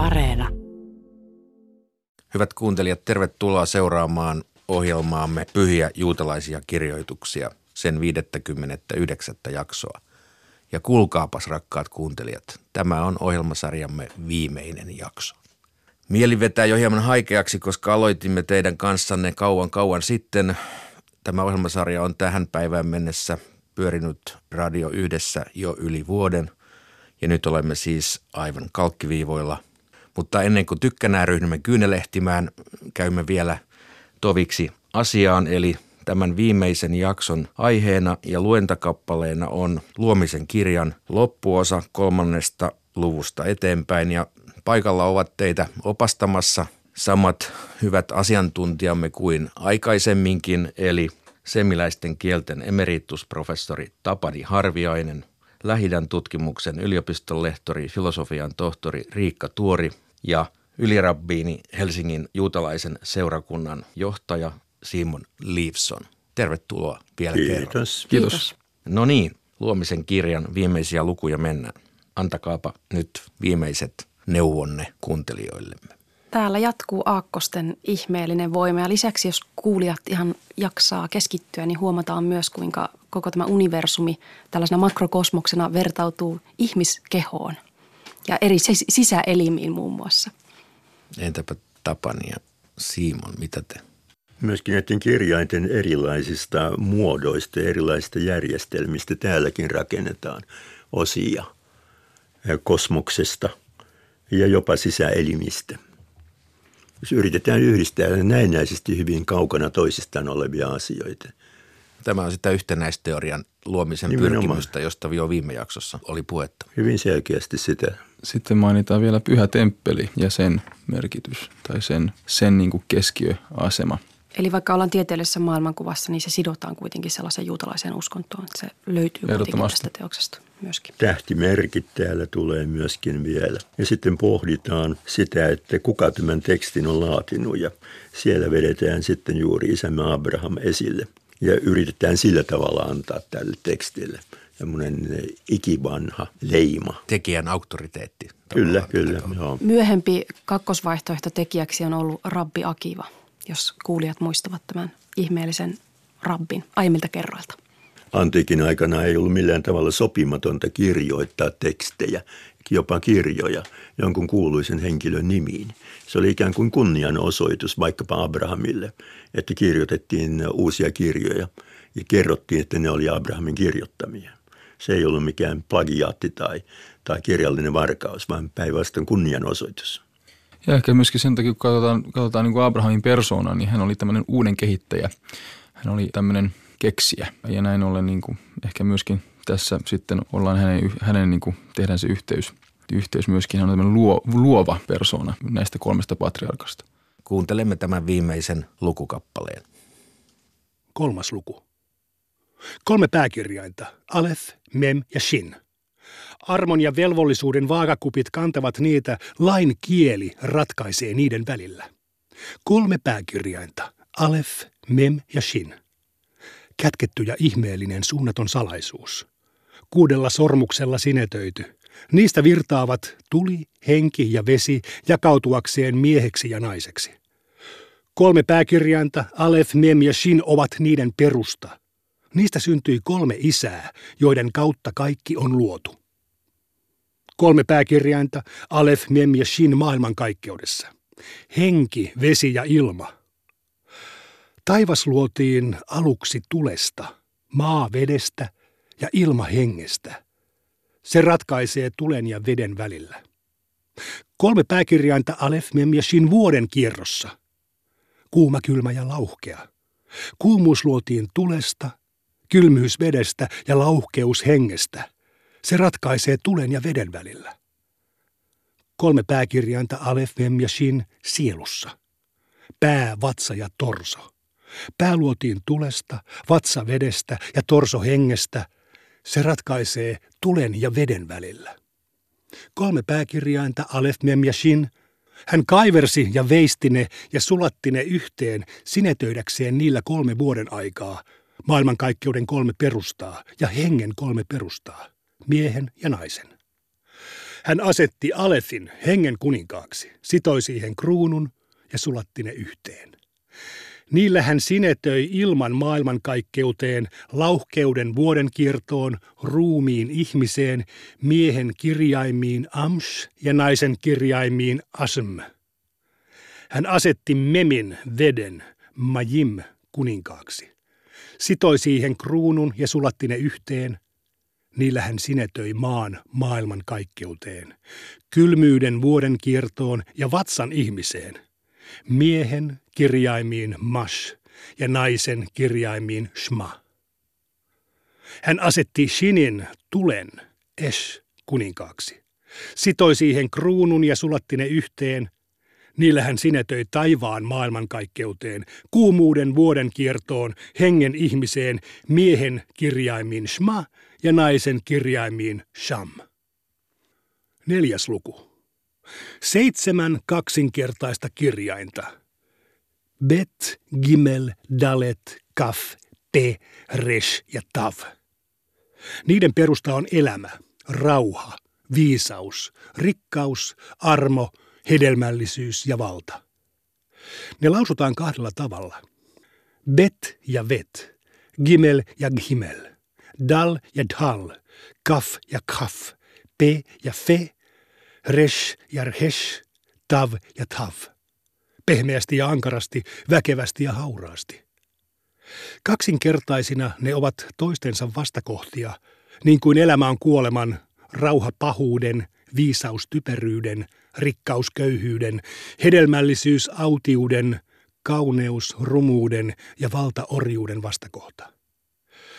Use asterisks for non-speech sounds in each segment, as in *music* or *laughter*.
Areena. Hyvät kuuntelijat, tervetuloa seuraamaan ohjelmaamme Pyhiä juutalaisia kirjoituksia, sen 59. jaksoa. Ja kuulkaapas rakkaat kuuntelijat, tämä on ohjelmasarjamme viimeinen jakso. Mieli vetää jo hieman haikeaksi, koska aloitimme teidän kanssanne kauan kauan sitten. Tämä ohjelmasarja on tähän päivään mennessä pyörinyt Radio Yhdessä jo yli vuoden ja nyt olemme siis aivan kalkkiviivoilla. Mutta ennen kuin tykkänään ryhdymme kyynelehtimään, käymme vielä toviksi asiaan, eli tämän viimeisen jakson aiheena ja luentakappaleena on luomisen kirjan loppuosa kolmannesta luvusta eteenpäin. Ja paikalla ovat teitä opastamassa samat hyvät asiantuntijamme kuin aikaisemminkin, eli semiläisten kielten emeritusprofessori Tapani Harviainen, Lähidän tutkimuksen yliopiston lehtori, filosofian tohtori Riikka Tuori ja ylirabbiini Helsingin juutalaisen seurakunnan johtaja Simon Leifson. Tervetuloa vielä Kiitos. kerran. Kiitos. Kiitos. No niin, luomisen kirjan viimeisiä lukuja mennään. Antakaapa nyt viimeiset neuvonne kuuntelijoillemme. Täällä jatkuu Aakkosten ihmeellinen voima ja lisäksi jos kuulijat ihan jaksaa keskittyä, niin huomataan myös kuinka koko tämä universumi tällaisena makrokosmoksena vertautuu ihmiskehoon ja eri sis- sisäelimiin muun muassa. Entäpä Tapani ja Simon, mitä te? Myöskin näiden kirjainten erilaisista muodoista ja erilaisista järjestelmistä täälläkin rakennetaan osia kosmoksesta ja jopa sisäelimistä. Jos yritetään yhdistää näennäisesti hyvin kaukana toisistaan olevia asioita. Tämä on sitä yhtenäisteorian luomisen Nimenomaan. pyrkimystä, josta jo viime jaksossa oli puhetta. Hyvin selkeästi sitä. Sitten mainitaan vielä pyhä temppeli ja sen merkitys tai sen, sen niin kuin keskiöasema. Eli vaikka ollaan tieteellisessä maailmankuvassa, niin se sidotaan kuitenkin sellaiseen juutalaiseen uskontoon. Se löytyy kuitenkin tästä teoksesta myöskin. Tähtimerkit täällä tulee myöskin vielä. Ja sitten pohditaan sitä, että kuka tämän tekstin on laatinut ja siellä vedetään sitten juuri isämme Abraham esille. Ja yritetään sillä tavalla antaa tälle tekstille semmoinen ikivanha leima. Tekijän auktoriteetti. Kyllä, kyllä, joo. Myöhempi kakkosvaihtoehto tekijäksi on ollut Rabbi Akiva, jos kuulijat muistavat tämän ihmeellisen rabbin aiemmilta kerroilta. Antiikin aikana ei ollut millään tavalla sopimatonta kirjoittaa tekstejä, jopa kirjoja, jonkun kuuluisen henkilön nimiin. Se oli ikään kuin kunnianosoitus vaikkapa Abrahamille, että kirjoitettiin uusia kirjoja ja kerrottiin, että ne oli Abrahamin kirjoittamia. Se ei ollut mikään plagiaatti tai, tai kirjallinen varkaus, vaan päinvastoin kunnianosoitus. Ja ehkä myöskin sen takia, kun katsotaan, katsotaan niin kuin Abrahamin persoonaa, niin hän oli tämmöinen uuden kehittäjä. Hän oli tämmöinen keksijä ja näin ollen niin kuin ehkä myöskin tässä sitten ollaan hänen, hänen niin kuin tehdään se yhteys, yhteys myöskin. Hän on tämmöinen luo, luova persoona näistä kolmesta patriarkasta. Kuuntelemme tämän viimeisen lukukappaleen. Kolmas luku. Kolme pääkirjainta, Alef, Mem ja Shin. Armon ja velvollisuuden vaakakupit kantavat niitä, lain kieli ratkaisee niiden välillä. Kolme pääkirjainta, Alef, Mem ja Shin. Kätketty ja ihmeellinen suunnaton salaisuus. Kuudella sormuksella sinetöity. Niistä virtaavat tuli, henki ja vesi jakautuakseen mieheksi ja naiseksi. Kolme pääkirjainta, Alef, Mem ja Shin ovat niiden perusta. Niistä syntyi kolme isää, joiden kautta kaikki on luotu. Kolme pääkirjainta, Alef, Mem ja Shin maailmankaikkeudessa. Henki, vesi ja ilma. Taivas luotiin aluksi tulesta, maa vedestä ja ilma hengestä. Se ratkaisee tulen ja veden välillä. Kolme pääkirjainta Alef, Mem ja Shin vuoden kierrossa. Kuuma, kylmä ja lauhkea. Kuumuus luotiin tulesta, kylmyys vedestä ja lauhkeus hengestä. Se ratkaisee tulen ja veden välillä. Kolme pääkirjainta Alef, Mem ja Shin sielussa. Pää, vatsa ja torso. Pää luotiin tulesta, vatsa vedestä ja torso hengestä. Se ratkaisee tulen ja veden välillä. Kolme pääkirjainta Alef, Mem ja Shin. Hän kaiversi ja veisti ne ja sulatti ne yhteen sinetöidäkseen niillä kolme vuoden aikaa, maailmankaikkeuden kolme perustaa ja hengen kolme perustaa, miehen ja naisen. Hän asetti Alethin hengen kuninkaaksi, sitoi siihen kruunun ja sulatti ne yhteen. Niillä hän sinetöi ilman maailmankaikkeuteen, lauhkeuden vuoden kiertoon, ruumiin ihmiseen, miehen kirjaimiin Amsh ja naisen kirjaimiin Asm. Hän asetti Memin veden, Majim, kuninkaaksi. Sitoi siihen kruunun ja sulatti ne yhteen. Niillä hän sinetöi maan maailmankaikkeuteen, kylmyyden vuoden kiertoon ja vatsan ihmiseen – miehen kirjaimiin mash ja naisen kirjaimiin shma. Hän asetti Shinin tulen Esh kuninkaaksi. Sitoi siihen kruunun ja sulatti ne yhteen. Niillä hän sinetöi taivaan maailmankaikkeuteen, kuumuuden vuoden kiertoon, hengen ihmiseen, miehen kirjaimiin shma ja naisen kirjaimiin sham. Neljäs luku. Seitsemän kaksinkertaista kirjainta. Bet, Gimel, Dalet, Kaf, Te, Resh ja Tav. Niiden perusta on elämä, rauha, viisaus, rikkaus, armo, hedelmällisyys ja valta. Ne lausutaan kahdella tavalla. Bet ja vet, gimel ja gimel, dal ja dhal, kaf ja kaf, pe ja fe resh ja resh, tav ja tav. Pehmeästi ja ankarasti, väkevästi ja hauraasti. Kaksinkertaisina ne ovat toistensa vastakohtia, niin kuin elämä on kuoleman, rauha pahuuden, viisaus typeryyden, rikkaus köyhyyden, hedelmällisyys autiuden, kauneus rumuuden ja valta orjuuden vastakohta.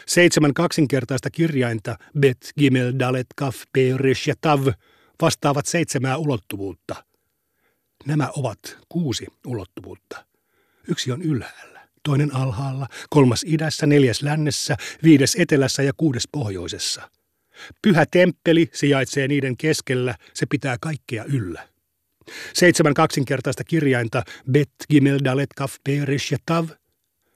Seitsemän kaksinkertaista kirjainta, bet, gimel, dalet, kaf, perish ja tav – vastaavat seitsemää ulottuvuutta. Nämä ovat kuusi ulottuvuutta. Yksi on ylhäällä, toinen alhaalla, kolmas idässä, neljäs lännessä, viides etelässä ja kuudes pohjoisessa. Pyhä temppeli sijaitsee niiden keskellä, se pitää kaikkea yllä. Seitsemän kaksinkertaista kirjainta, Bet, Gimel, Dalet, Kaf, Perish ja Tav.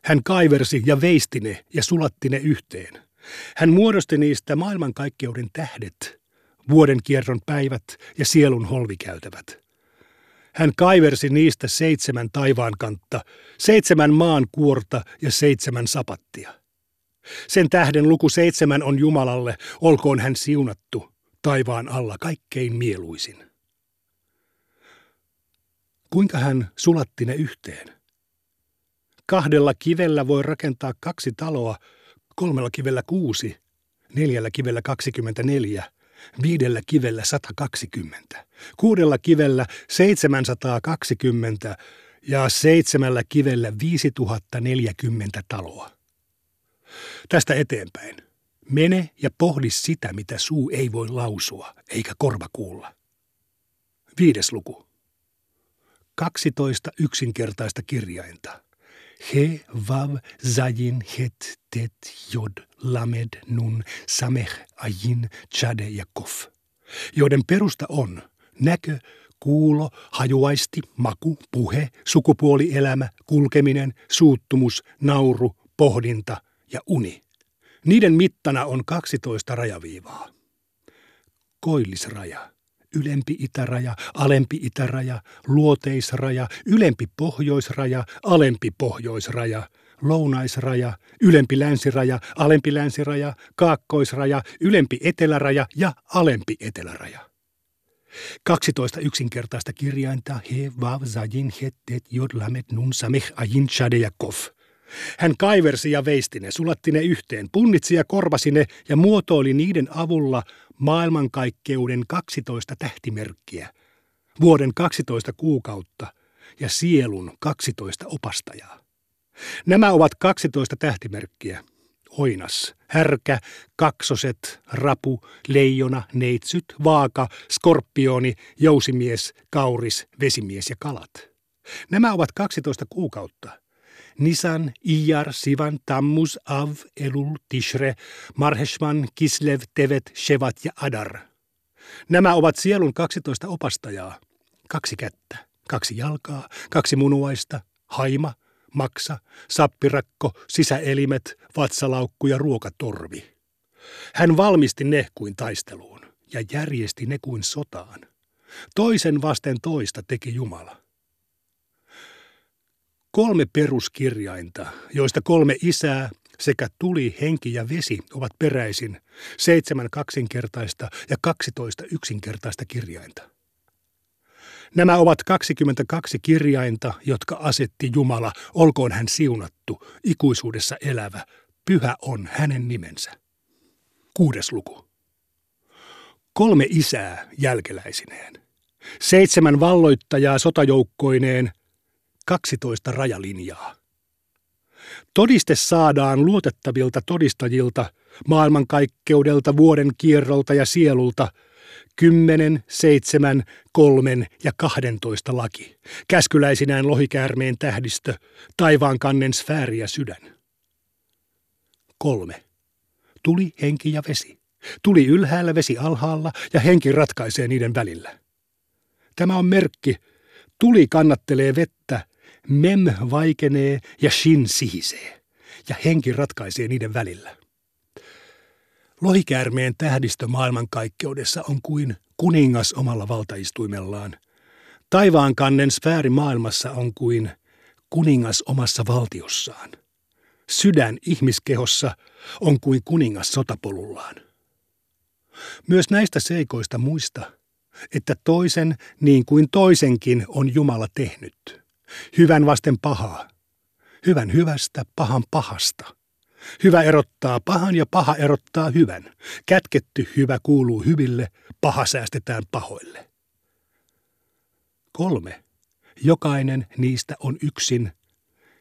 Hän kaiversi ja veisti ne ja sulatti ne yhteen. Hän muodosti niistä maailmankaikkeuden tähdet, vuoden kierron päivät ja sielun holvikäytävät. Hän kaiversi niistä seitsemän taivaan kantta, seitsemän maan kuorta ja seitsemän sapattia. Sen tähden luku seitsemän on Jumalalle, olkoon hän siunattu, taivaan alla kaikkein mieluisin. Kuinka hän sulatti ne yhteen? Kahdella kivellä voi rakentaa kaksi taloa, kolmella kivellä kuusi, neljällä kivellä 24 viidellä kivellä 120, kuudella kivellä 720 ja seitsemällä kivellä 5040 taloa. Tästä eteenpäin. Mene ja pohdi sitä, mitä suu ei voi lausua, eikä korva kuulla. Viides luku. 12 yksinkertaista kirjainta. He, Vav, Zayin, Het, Tet, Jod, Lamed, Nun, Sameh, Ajin, Chade ja Kof, joiden perusta on näkö, kuulo, hajuaisti, maku, puhe, sukupuolielämä, kulkeminen, suuttumus, nauru, pohdinta ja uni. Niiden mittana on 12 rajaviivaa. Koillisraja – ylempi itäraja, alempi itäraja, luoteisraja, ylempi pohjoisraja, alempi pohjoisraja, lounaisraja, ylempi länsiraja, alempi länsiraja, kaakkoisraja, ylempi eteläraja ja alempi eteläraja. 12 yksinkertaista kirjainta he, vav, zajin, het, tet, jod, lamet, nun, sameh, ajin, shade ja kof. Hän kaiversi ja veisti ne, sulatti ne yhteen, punnitsi ja korvasi ne ja muotoili niiden avulla maailmankaikkeuden 12 tähtimerkkiä, vuoden 12 kuukautta ja sielun 12 opastajaa. Nämä ovat 12 tähtimerkkiä. Oinas, härkä, kaksoset, rapu, leijona, neitsyt, vaaka, skorpioni, jousimies, kauris, vesimies ja kalat. Nämä ovat 12 kuukautta – Nisan, Iyar, Sivan, Tammuz, Av, Elul, Tishre, Marheshman, Kislev, Tevet, Shevat ja Adar. Nämä ovat sielun 12 opastajaa. Kaksi kättä, kaksi jalkaa, kaksi munuaista, haima, maksa, sappirakko, sisäelimet, vatsalaukku ja ruokatorvi. Hän valmisti ne kuin taisteluun. ja järjesti ne kuin sotaan. Toisen vasten toista teki Jumala. Kolme peruskirjainta, joista kolme isää sekä tuli, henki ja vesi ovat peräisin, seitsemän kaksinkertaista ja kaksitoista yksinkertaista kirjainta. Nämä ovat 22 kirjainta, jotka asetti Jumala, olkoon hän siunattu, ikuisuudessa elävä, pyhä on hänen nimensä. Kuudes luku. Kolme isää jälkeläisineen. Seitsemän valloittajaa sotajoukkoineen, 12 rajalinjaa. Todiste saadaan luotettavilta todistajilta, maailmankaikkeudelta, vuoden kierrolta ja sielulta, kymmenen, seitsemän, kolmen ja kahdentoista laki. Käskyläisinään lohikäärmeen tähdistö, taivaan kannen sfääri ja sydän. Kolme. Tuli, henki ja vesi. Tuli ylhäällä, vesi alhaalla ja henki ratkaisee niiden välillä. Tämä on merkki. Tuli kannattelee vettä, mem vaikenee ja shin sihisee. Ja henki ratkaisee niiden välillä. Lohikäärmeen tähdistö maailmankaikkeudessa on kuin kuningas omalla valtaistuimellaan. Taivaan kannen sfääri maailmassa on kuin kuningas omassa valtiossaan. Sydän ihmiskehossa on kuin kuningas sotapolullaan. Myös näistä seikoista muista, että toisen niin kuin toisenkin on Jumala tehnyt. Hyvän vasten pahaa, hyvän hyvästä, pahan pahasta. Hyvä erottaa pahan ja paha erottaa hyvän. Kätketty hyvä kuuluu hyville, paha säästetään pahoille. Kolme. Jokainen niistä on yksin.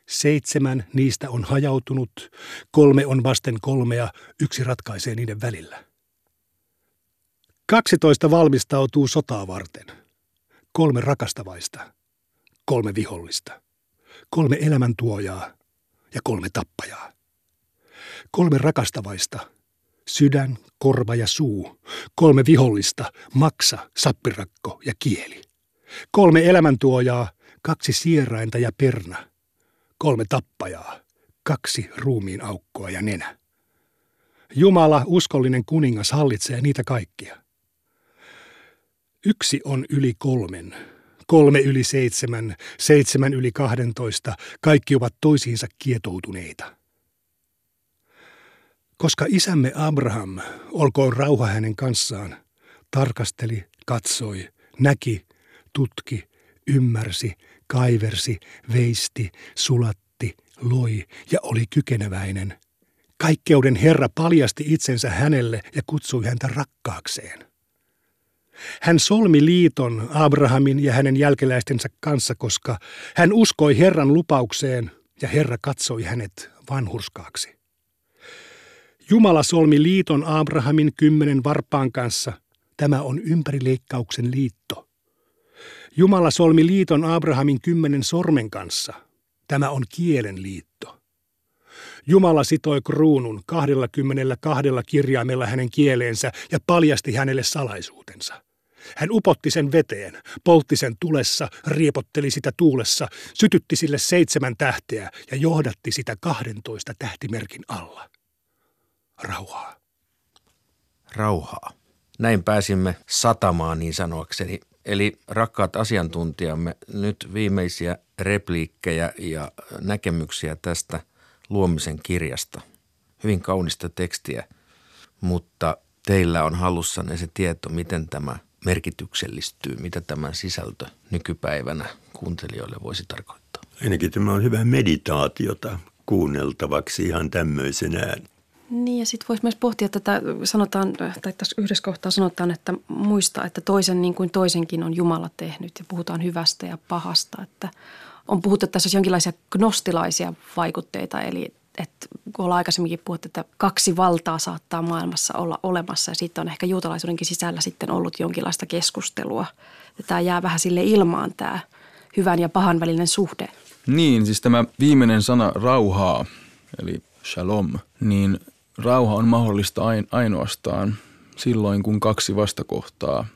Seitsemän niistä on hajautunut. Kolme on vasten kolmea, yksi ratkaisee niiden välillä. Kaksitoista valmistautuu sotaa varten. Kolme rakastavaista. Kolme vihollista. Kolme elämäntuojaa ja kolme tappajaa. Kolme rakastavaista. Sydän, korva ja suu. Kolme vihollista. Maksa, sappirakko ja kieli. Kolme elämäntuojaa. Kaksi sierainta ja perna. Kolme tappajaa. Kaksi ruumiin aukkoa ja nenä. Jumala, uskollinen kuningas, hallitsee niitä kaikkia. Yksi on yli kolmen, kolme yli seitsemän, seitsemän yli kahdentoista, kaikki ovat toisiinsa kietoutuneita. Koska isämme Abraham, olkoon rauha hänen kanssaan, tarkasteli, katsoi, näki, tutki, ymmärsi, kaiversi, veisti, sulatti, loi ja oli kykeneväinen. Kaikkeuden Herra paljasti itsensä hänelle ja kutsui häntä rakkaakseen. Hän solmi liiton Abrahamin ja hänen jälkeläistensä kanssa, koska hän uskoi Herran lupaukseen ja Herra katsoi hänet vanhurskaaksi. Jumala solmi liiton Abrahamin kymmenen varpaan kanssa. Tämä on ympärileikkauksen liitto. Jumala solmi liiton Abrahamin kymmenen sormen kanssa. Tämä on kielen liitto. Jumala sitoi kruunun kahdella kymmenellä kahdella kirjaimella hänen kieleensä ja paljasti hänelle salaisuutensa. Hän upotti sen veteen, poltti sen tulessa, riepotteli sitä tuulessa, sytytti sille seitsemän tähteä ja johdatti sitä kahdentoista tähtimerkin alla rauhaa. Rauhaa. Näin pääsimme satamaan niin sanoakseni. Eli rakkaat asiantuntijamme, nyt viimeisiä repliikkejä ja näkemyksiä tästä luomisen kirjasta. Hyvin kaunista tekstiä, mutta teillä on hallussanne se tieto, miten tämä merkityksellistyy, mitä tämä sisältö nykypäivänä kuuntelijoille voisi tarkoittaa. Ainakin tämä on hyvää meditaatiota kuunneltavaksi ihan tämmöisenään. Niin ja sitten voisi myös pohtia tätä, sanotaan, tai tässä yhdessä kohtaa sanotaan, että muista, että toisen niin kuin toisenkin on Jumala tehnyt ja puhutaan hyvästä ja pahasta. Että on puhuttu, että tässä olisi jonkinlaisia gnostilaisia vaikutteita, eli että kun ollaan aikaisemminkin puhuttu, että kaksi valtaa saattaa maailmassa olla olemassa ja siitä on ehkä juutalaisuudenkin sisällä sitten ollut jonkinlaista keskustelua. Tämä jää vähän sille ilmaan tämä hyvän ja pahan välinen suhde. Niin, siis tämä viimeinen sana rauhaa, eli shalom, niin rauha on mahdollista ainoastaan silloin, kun kaksi vastakohtaa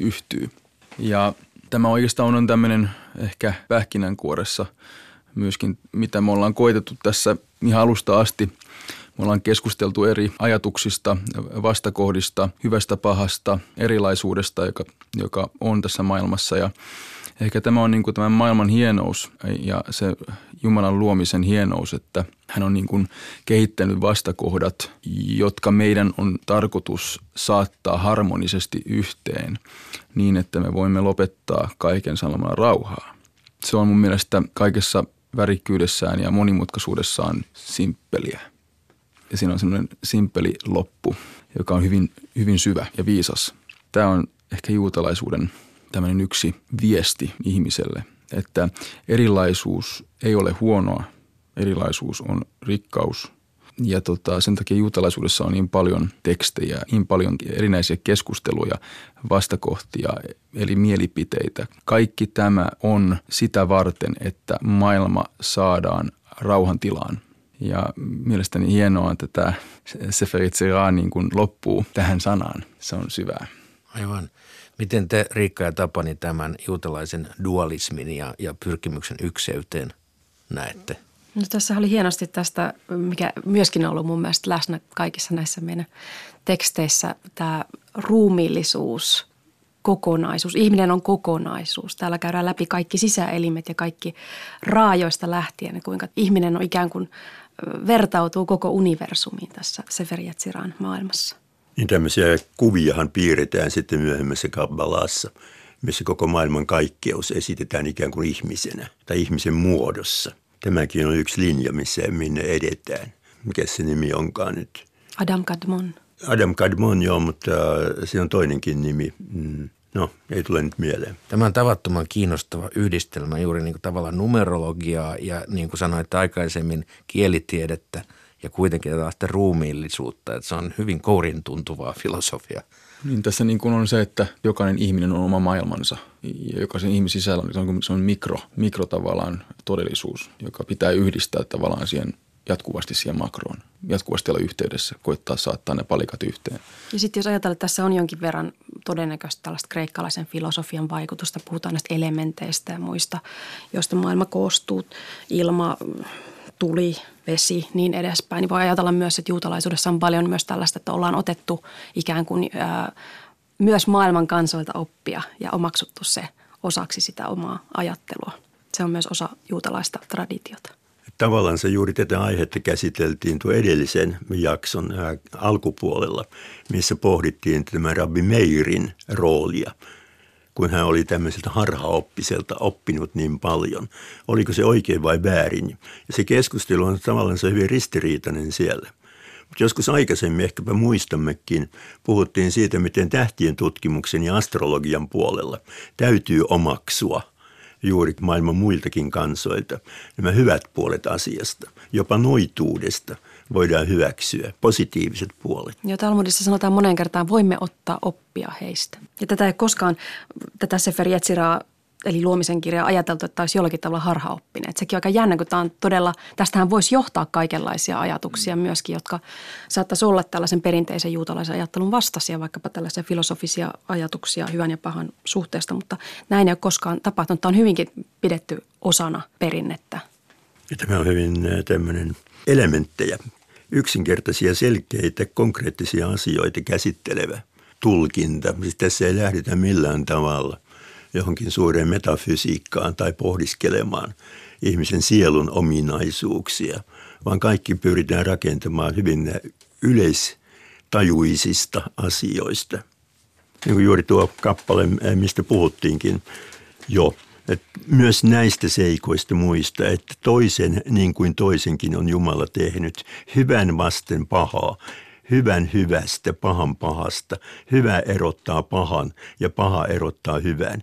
yhtyy. Ja tämä oikeastaan on tämmöinen ehkä pähkinänkuoressa myöskin, mitä me ollaan koitettu tässä ihan alusta asti. Me ollaan keskusteltu eri ajatuksista, vastakohdista, hyvästä pahasta, erilaisuudesta, joka, joka on tässä maailmassa. Ja Ehkä tämä on niin kuin tämän maailman hienous ja se Jumalan luomisen hienous, että hän on niin kuin kehittänyt vastakohdat, jotka meidän on tarkoitus saattaa harmonisesti yhteen niin, että me voimme lopettaa kaiken sanomalla rauhaa. Se on mun mielestä kaikessa värikkyydessään ja monimutkaisuudessaan simppeliä. Ja siinä on semmoinen simppeli loppu, joka on hyvin, hyvin syvä ja viisas. Tämä on ehkä juutalaisuuden tämmöinen yksi viesti ihmiselle, että erilaisuus ei ole huonoa, erilaisuus on rikkaus. Ja tota, sen takia juutalaisuudessa on niin paljon tekstejä, niin paljon erinäisiä keskusteluja, vastakohtia, eli mielipiteitä. Kaikki tämä on sitä varten, että maailma saadaan rauhan tilaan. Ja mielestäni hienoa, että tämä Sefer niin kuin loppuu tähän sanaan. Se on syvää. Aivan. Miten te, Riikka ja Tapani, tämän juutalaisen dualismin ja, ja pyrkimyksen ykseyteen näette? No, tässä oli hienosti tästä, mikä myöskin on ollut mun mielestä läsnä kaikissa näissä meidän teksteissä, tämä ruumiillisuus, kokonaisuus. Ihminen on kokonaisuus. Täällä käydään läpi kaikki sisäelimet ja kaikki raajoista lähtien, kuinka ihminen on ikään kuin vertautuu koko universumiin tässä Sefer maailmassa. Niin tämmöisiä kuviahan piirretään sitten myöhemmässä Kabbalassa, missä koko maailman kaikkeus esitetään ikään kuin ihmisenä tai ihmisen muodossa. Tämäkin on yksi linja, missä minne edetään. Mikä se nimi onkaan nyt? Adam Kadmon. Adam Kadmon, joo, mutta äh, se on toinenkin nimi. Mm. No, ei tule nyt mieleen. Tämä on tavattoman kiinnostava yhdistelmä juuri niin kuin tavallaan numerologiaa ja niin kuin sanoit aikaisemmin kielitiedettä – ja kuitenkin tällaista ruumiillisuutta, että se on hyvin kourin tuntuvaa filosofia. Niin tässä niin kuin on se, että jokainen ihminen on oma maailmansa ja jokaisen ihmisen sisällä on, se on, se on mikro, mikro tavallaan todellisuus, joka pitää yhdistää tavallaan siihen jatkuvasti siihen makroon, jatkuvasti olla yhteydessä, koittaa saattaa ne palikat yhteen. Ja sitten jos ajatellaan, että tässä on jonkin verran todennäköisesti tällaista kreikkalaisen filosofian vaikutusta, puhutaan näistä elementeistä ja muista, joista maailma koostuu, ilma, tuli, vesi, niin edespäin. Niin voi ajatella myös, että juutalaisuudessa on paljon myös tällaista, että ollaan otettu ikään kuin ää, myös maailman kansoilta oppia ja omaksuttu se osaksi sitä omaa ajattelua. Se on myös osa juutalaista traditiota. Tavallaan se juuri tätä aihetta käsiteltiin tuo edellisen jakson alkupuolella, missä pohdittiin tämän Rabbi Meirin roolia – kun hän oli tämmöiseltä harhaoppiselta oppinut niin paljon. Oliko se oikein vai väärin? Ja se keskustelu on tavallaan se hyvin ristiriitainen siellä. Mutta joskus aikaisemmin, ehkäpä muistammekin, puhuttiin siitä, miten tähtien tutkimuksen ja astrologian puolella täytyy omaksua juuri maailman muiltakin kansoilta nämä hyvät puolet asiasta, jopa noituudesta – voidaan hyväksyä, positiiviset puolet. Ja Talmudissa sanotaan monen kertaan, voimme ottaa oppia heistä. Ja tätä ei koskaan, tätä Sefer Jetziraa, eli luomisen kirjaa ajateltu, että olisi jollakin tavalla harhaoppineet. Sekin on aika jännä, kun tämä on todella, tästähän voisi johtaa kaikenlaisia ajatuksia myöskin, jotka saattaisi olla tällaisen perinteisen juutalaisen ajattelun vastaisia, vaikkapa tällaisia filosofisia ajatuksia hyvän ja pahan suhteesta, mutta näin ei ole koskaan tapahtunut. Tämä on hyvinkin pidetty osana perinnettä. Ja tämä on hyvin tämmöinen elementtejä yksinkertaisia, selkeitä, konkreettisia asioita käsittelevä tulkinta. Siis tässä ei lähdetä millään tavalla johonkin suureen metafysiikkaan tai pohdiskelemaan ihmisen sielun ominaisuuksia, vaan kaikki pyritään rakentamaan hyvin yleistajuisista asioista. Niin kuin juuri tuo kappale, mistä puhuttiinkin jo, myös näistä seikoista muista, että toisen niin kuin toisenkin on Jumala tehnyt, hyvän vasten pahaa, hyvän hyvästä, pahan pahasta. Hyvä erottaa pahan ja paha erottaa hyvän.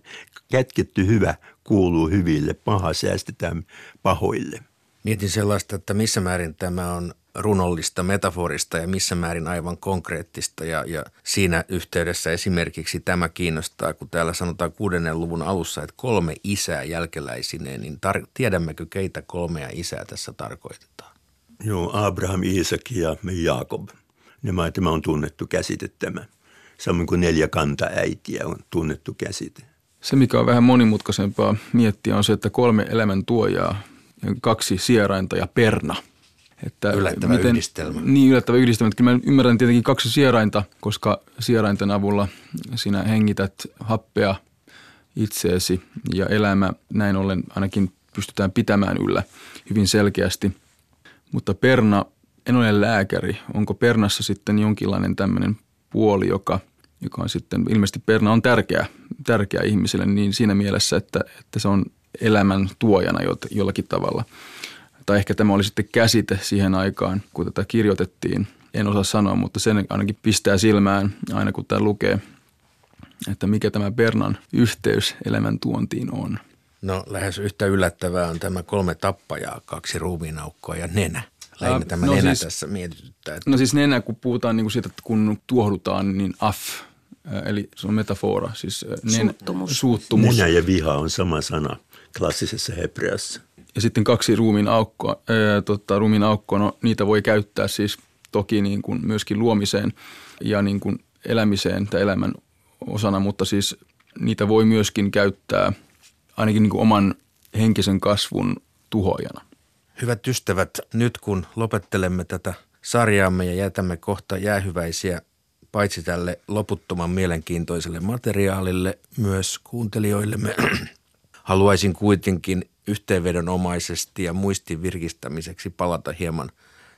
Kätketty hyvä kuuluu hyville, paha säästetään pahoille. Mietin sellaista, että missä määrin tämä on runollista, metaforista ja missä määrin aivan konkreettista. Ja, ja siinä yhteydessä esimerkiksi tämä kiinnostaa, kun täällä sanotaan kuudennen luvun alussa, että kolme isää jälkeläisineen, niin tar- tiedämmekö keitä kolmea isää tässä tarkoitetaan? Joo, Abraham, Iisak ja Jaakob. Nämä, tämä on tunnettu käsite tämä. Samoin kuin neljä kantaäitiä on tunnettu käsite. Se, mikä on vähän monimutkaisempaa miettiä, on se, että kolme elämän tuojaa, kaksi sierainta ja perna – Että yllättävä miten, yhdistelmä. Niin, yllättävä yhdistelmä. Kyllä mä ymmärrän tietenkin kaksi sierainta, koska sierainten avulla sinä hengität happea itseesi ja elämä näin ollen ainakin pystytään pitämään yllä hyvin selkeästi. Mutta perna, en ole lääkäri. Onko pernassa sitten jonkinlainen tämmöinen puoli, joka, joka on sitten, ilmeisesti perna on tärkeä, tärkeä ihmiselle niin siinä mielessä, että, että se on elämän tuojana jollakin tavalla. Tai ehkä tämä oli sitten käsite siihen aikaan, kun tätä kirjoitettiin. En osaa sanoa, mutta sen ainakin pistää silmään aina kun tämä lukee, että mikä tämä Bernan yhteys elämäntuontiin on. No lähes yhtä yllättävää on tämä kolme tappajaa, kaksi ruumiinaukkoa ja nenä. Lähinnä tämä no nenä siis, tässä mietityttää. Että... No siis nenä, kun puhutaan niin kuin siitä, että kun tuohdutaan, niin af, eli se on metafora, siis nen, suuttumus. suuttumus. Nenä ja viha on sama sana klassisessa hebreassa. Ja sitten kaksi ruumiin aukkoa. Ää, tota, ruumiin aukkoa, no niitä voi käyttää siis toki niin kuin myöskin luomiseen ja niin kuin elämiseen tai elämän osana, mutta siis niitä voi myöskin käyttää ainakin niin kuin oman henkisen kasvun tuhoajana. Hyvät ystävät, nyt kun lopettelemme tätä sarjaamme ja jätämme kohta jäähyväisiä paitsi tälle loputtoman mielenkiintoiselle materiaalille, myös kuuntelijoillemme, *clears throat* haluaisin kuitenkin yhteenvedonomaisesti ja muistin virkistämiseksi palata hieman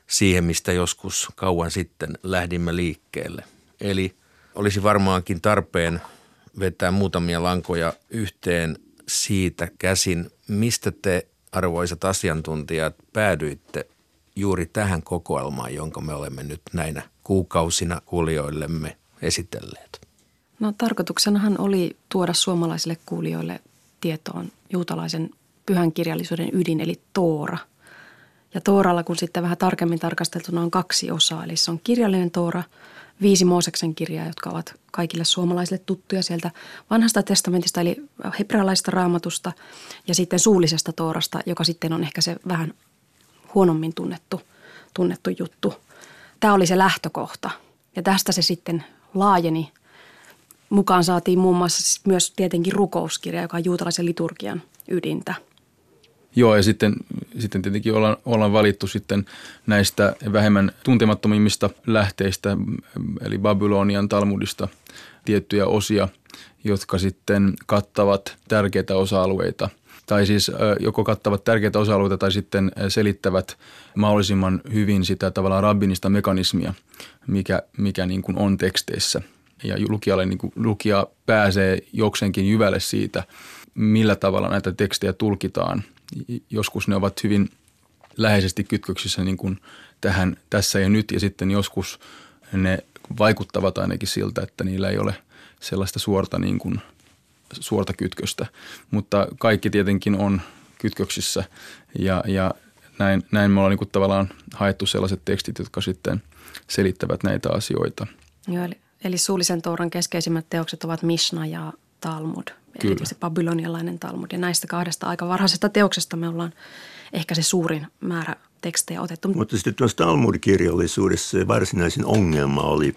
siihen, mistä joskus kauan sitten lähdimme liikkeelle. Eli olisi varmaankin tarpeen vetää muutamia lankoja yhteen siitä käsin, mistä te arvoisat asiantuntijat päädyitte juuri tähän kokoelmaan, jonka me olemme nyt näinä kuukausina kuulijoillemme esitelleet? No tarkoituksenahan oli tuoda suomalaisille kuulijoille tietoon juutalaisen pyhän kirjallisuuden ydin, eli Toora. Ja Tooralla, kun sitten vähän tarkemmin tarkasteltuna on kaksi osaa, eli se on kirjallinen Toora, viisi Mooseksen kirjaa, jotka ovat kaikille suomalaisille tuttuja sieltä vanhasta testamentista, eli hebrealaista raamatusta, ja sitten suullisesta Toorasta, joka sitten on ehkä se vähän huonommin tunnettu, tunnettu juttu. Tämä oli se lähtökohta, ja tästä se sitten laajeni. Mukaan saatiin muun muassa myös tietenkin rukouskirja, joka on juutalaisen liturgian ydintä – Joo, ja sitten, sitten tietenkin ollaan, ollaan valittu sitten näistä vähemmän tuntemattomimmista lähteistä, eli Babylonian Talmudista tiettyjä osia, jotka sitten kattavat tärkeitä osa-alueita – tai siis joko kattavat tärkeitä osa-alueita tai sitten selittävät mahdollisimman hyvin sitä tavallaan rabbinista mekanismia, mikä, mikä niin kuin on teksteissä. Ja lukijalle, niin kuin, lukija pääsee jokseenkin jyvälle siitä, millä tavalla näitä tekstejä tulkitaan – joskus ne ovat hyvin läheisesti kytköksissä niin kuin tähän tässä ja nyt ja sitten joskus ne vaikuttavat ainakin siltä, että niillä ei ole sellaista suorta, niin kuin, suorta kytköstä. Mutta kaikki tietenkin on kytköksissä ja, ja näin, näin me ollaan niin kuin tavallaan haettu sellaiset tekstit, jotka sitten selittävät näitä asioita. Joo, eli, eli suullisen touran keskeisimmät teokset ovat Mishna ja Talmud – Kyllä. se babylonialainen Talmud. Ja näistä kahdesta aika varhaisesta teoksesta me ollaan ehkä se suurin määrä tekstejä otettu. Mutta sitten tuossa Talmud-kirjallisuudessa se varsinaisin ongelma oli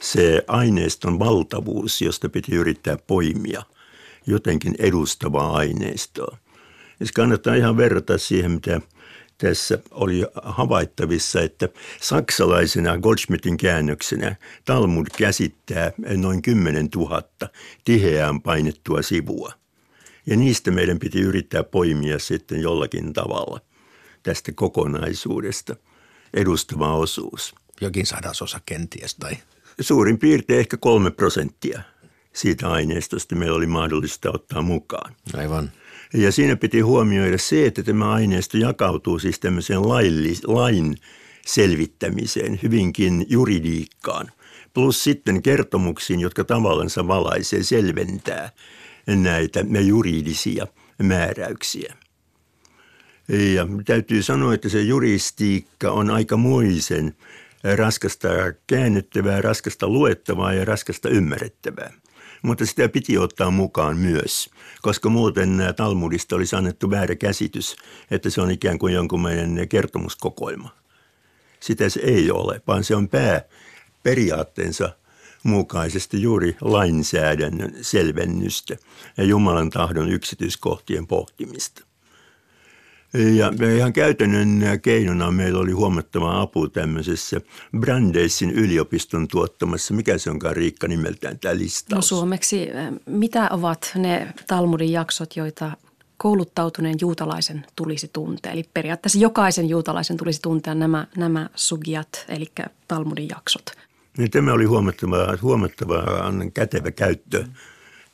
se aineiston valtavuus, josta piti yrittää poimia jotenkin edustavaa aineistoa. Ja se kannattaa ihan verrata siihen, mitä – tässä oli havaittavissa, että saksalaisena Goldschmidtin käännöksenä Talmud käsittää noin 10 000 tiheään painettua sivua. Ja niistä meidän piti yrittää poimia sitten jollakin tavalla tästä kokonaisuudesta edustava osuus. Jokin sadasosa kenties tai? Suurin piirtein ehkä kolme prosenttia siitä aineistosta meillä oli mahdollista ottaa mukaan. Aivan. Ja siinä piti huomioida se, että tämä aineisto jakautuu siis tämmöiseen laillis, lain selvittämiseen, hyvinkin juridiikkaan. Plus sitten kertomuksiin, jotka tavallansa valaisee, selventää näitä juridisia määräyksiä. Ja täytyy sanoa, että se juristiikka on aika muisen raskasta käännettävää, raskasta luettavaa ja raskasta ymmärrettävää mutta sitä piti ottaa mukaan myös, koska muuten Talmudista olisi annettu väärä käsitys, että se on ikään kuin jonkunlainen kertomuskokoelma. Sitä se ei ole, vaan se on pää periaatteensa mukaisesti juuri lainsäädännön selvennystä ja Jumalan tahdon yksityiskohtien pohtimista. Ja ihan käytännön keinona meillä oli huomattava apu tämmöisessä Brandeissin yliopiston tuottamassa, mikä se onkaan Riikka nimeltään tämä listaus? No suomeksi, mitä ovat ne Talmudin jaksot, joita kouluttautuneen juutalaisen tulisi tuntea? Eli periaatteessa jokaisen juutalaisen tulisi tuntea nämä, nämä sugiat, eli Talmudin jaksot. Niin tämä oli huomattava, huomattava kätevä käyttö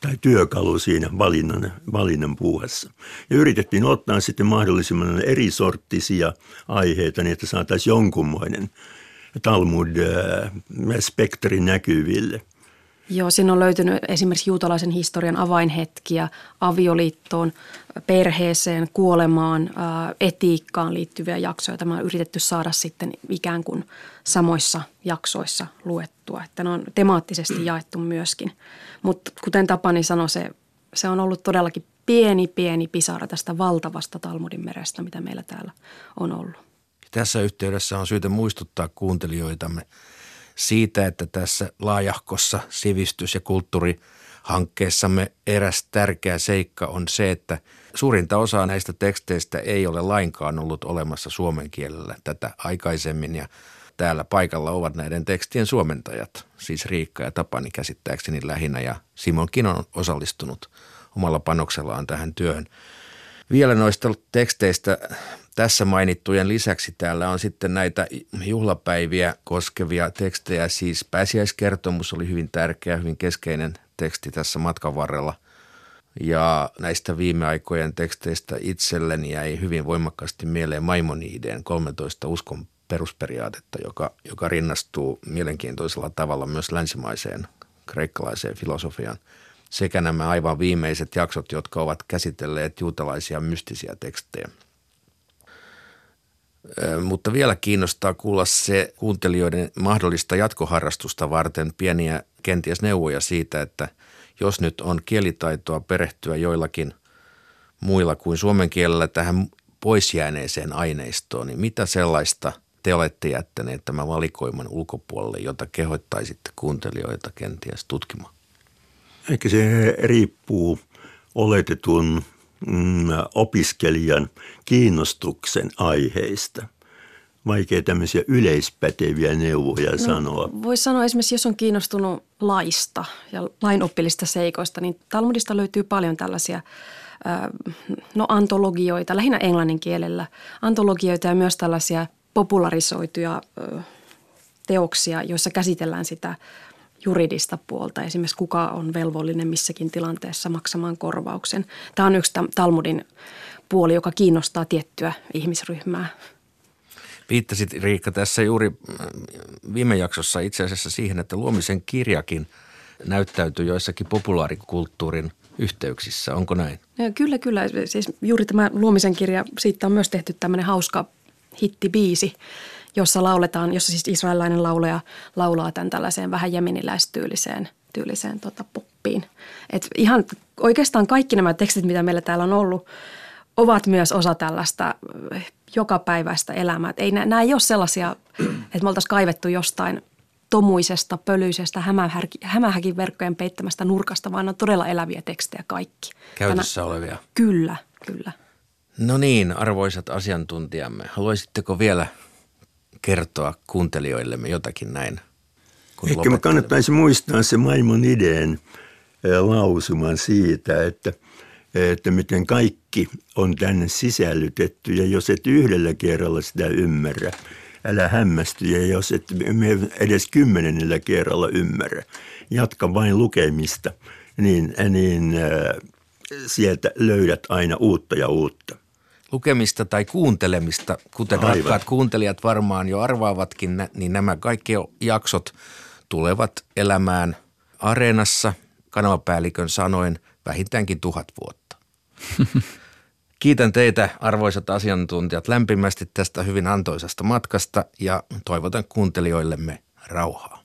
tai työkalu siinä valinnan, valinnan puuhassa. Ja yritettiin ottaa sitten mahdollisimman eri sorttisia aiheita niin, että saataisiin jonkunmoinen Talmud-spektri näkyville – Joo, siinä on löytynyt esimerkiksi juutalaisen historian avainhetkiä avioliittoon, perheeseen, kuolemaan, etiikkaan liittyviä jaksoja. Tämä on yritetty saada sitten ikään kuin samoissa jaksoissa luettua, että ne on temaattisesti jaettu myöskin. Mutta kuten Tapani sanoi, se, se on ollut todellakin pieni, pieni pisara tästä valtavasta Talmudin merestä, mitä meillä täällä on ollut. Tässä yhteydessä on syytä muistuttaa kuuntelijoitamme – siitä, että tässä laajahkossa sivistys- ja kulttuurihankkeessamme eräs tärkeä seikka on se, että suurinta osaa näistä teksteistä ei ole lainkaan ollut olemassa suomen kielellä tätä aikaisemmin ja täällä paikalla ovat näiden tekstien suomentajat, siis Riikka ja Tapani käsittääkseni lähinnä ja Simonkin on osallistunut omalla panoksellaan tähän työhön. Vielä noista teksteistä tässä mainittujen lisäksi täällä on sitten näitä juhlapäiviä koskevia tekstejä. Siis pääsiäiskertomus oli hyvin tärkeä, hyvin keskeinen teksti tässä matkan varrella. Ja näistä viime aikojen teksteistä itselleni jäi hyvin voimakkaasti mieleen Maimonideen 13 uskon perusperiaatetta, joka, joka rinnastuu mielenkiintoisella tavalla myös länsimaiseen kreikkalaiseen filosofiaan. Sekä nämä aivan viimeiset jaksot, jotka ovat käsitelleet juutalaisia mystisiä tekstejä – mutta vielä kiinnostaa kuulla se kuuntelijoiden mahdollista jatkoharrastusta varten pieniä kenties neuvoja siitä, että jos nyt on kielitaitoa perehtyä joillakin muilla kuin suomen kielellä tähän poisjääneeseen aineistoon, niin mitä sellaista te olette jättäneet tämän valikoiman ulkopuolelle, jota kehoittaisitte kuuntelijoita kenties tutkimaan? Ehkä se riippuu oletetun mm, opiskelijan kiinnostuksen aiheista. Vaikea tämmöisiä yleispäteviä neuvoja no, sanoa. Voisi sanoa esimerkiksi, jos on kiinnostunut laista ja lainoppilista seikoista, niin Talmudista löytyy paljon tällaisia no antologioita, lähinnä englannin kielellä, antologioita ja myös tällaisia popularisoituja teoksia, joissa käsitellään sitä juridista puolta, esimerkiksi kuka on velvollinen missäkin tilanteessa maksamaan korvauksen. Tämä on yksi Talmudin puoli, joka kiinnostaa tiettyä ihmisryhmää. Viittasit Riikka tässä juuri mm, viime jaksossa itse asiassa siihen, että luomisen kirjakin näyttäytyy joissakin populaarikulttuurin yhteyksissä. Onko näin? Kyllä, kyllä. Siis juuri tämä luomisen kirja, siitä on myös tehty tämmöinen hauska hittibiisi, jossa lauletaan, jossa siis israelilainen lauleja laulaa tämän tällaiseen vähän jemeniläistyyliseen tyyliseen tota poppiin. Et ihan oikeastaan kaikki nämä tekstit, mitä meillä täällä on ollut, ovat myös osa tällaista eh, jokapäiväistä elämää. Et ei, nämä ei ole sellaisia, *clears throat* että me oltaisiin kaivettu jostain tomuisesta, pölyisestä, hämähäkin verkkojen peittämästä nurkasta, vaan on todella eläviä tekstejä kaikki. Käytössä Tänä, olevia. Kyllä, kyllä. No niin, arvoisat asiantuntijamme, haluaisitteko vielä kertoa kuuntelijoillemme jotakin näin? Kun Ehkä me kannattaisi muistaa se Maimonideen lausuman siitä, että, että miten kaikki on tänne sisällytetty ja jos et yhdellä kerralla sitä ymmärrä, älä hämmästy ja jos et edes kymmenennellä kerralla ymmärrä, jatka vain lukemista, niin, niin sieltä löydät aina uutta ja uutta lukemista tai kuuntelemista, kuten Aivan. rakkaat kuuntelijat varmaan jo arvaavatkin, niin nämä kaikki jaksot tulevat elämään areenassa kanavapäällikön sanoin vähintäänkin tuhat vuotta. *laughs* Kiitän teitä arvoisat asiantuntijat lämpimästi tästä hyvin antoisesta matkasta ja toivotan kuuntelijoillemme rauhaa.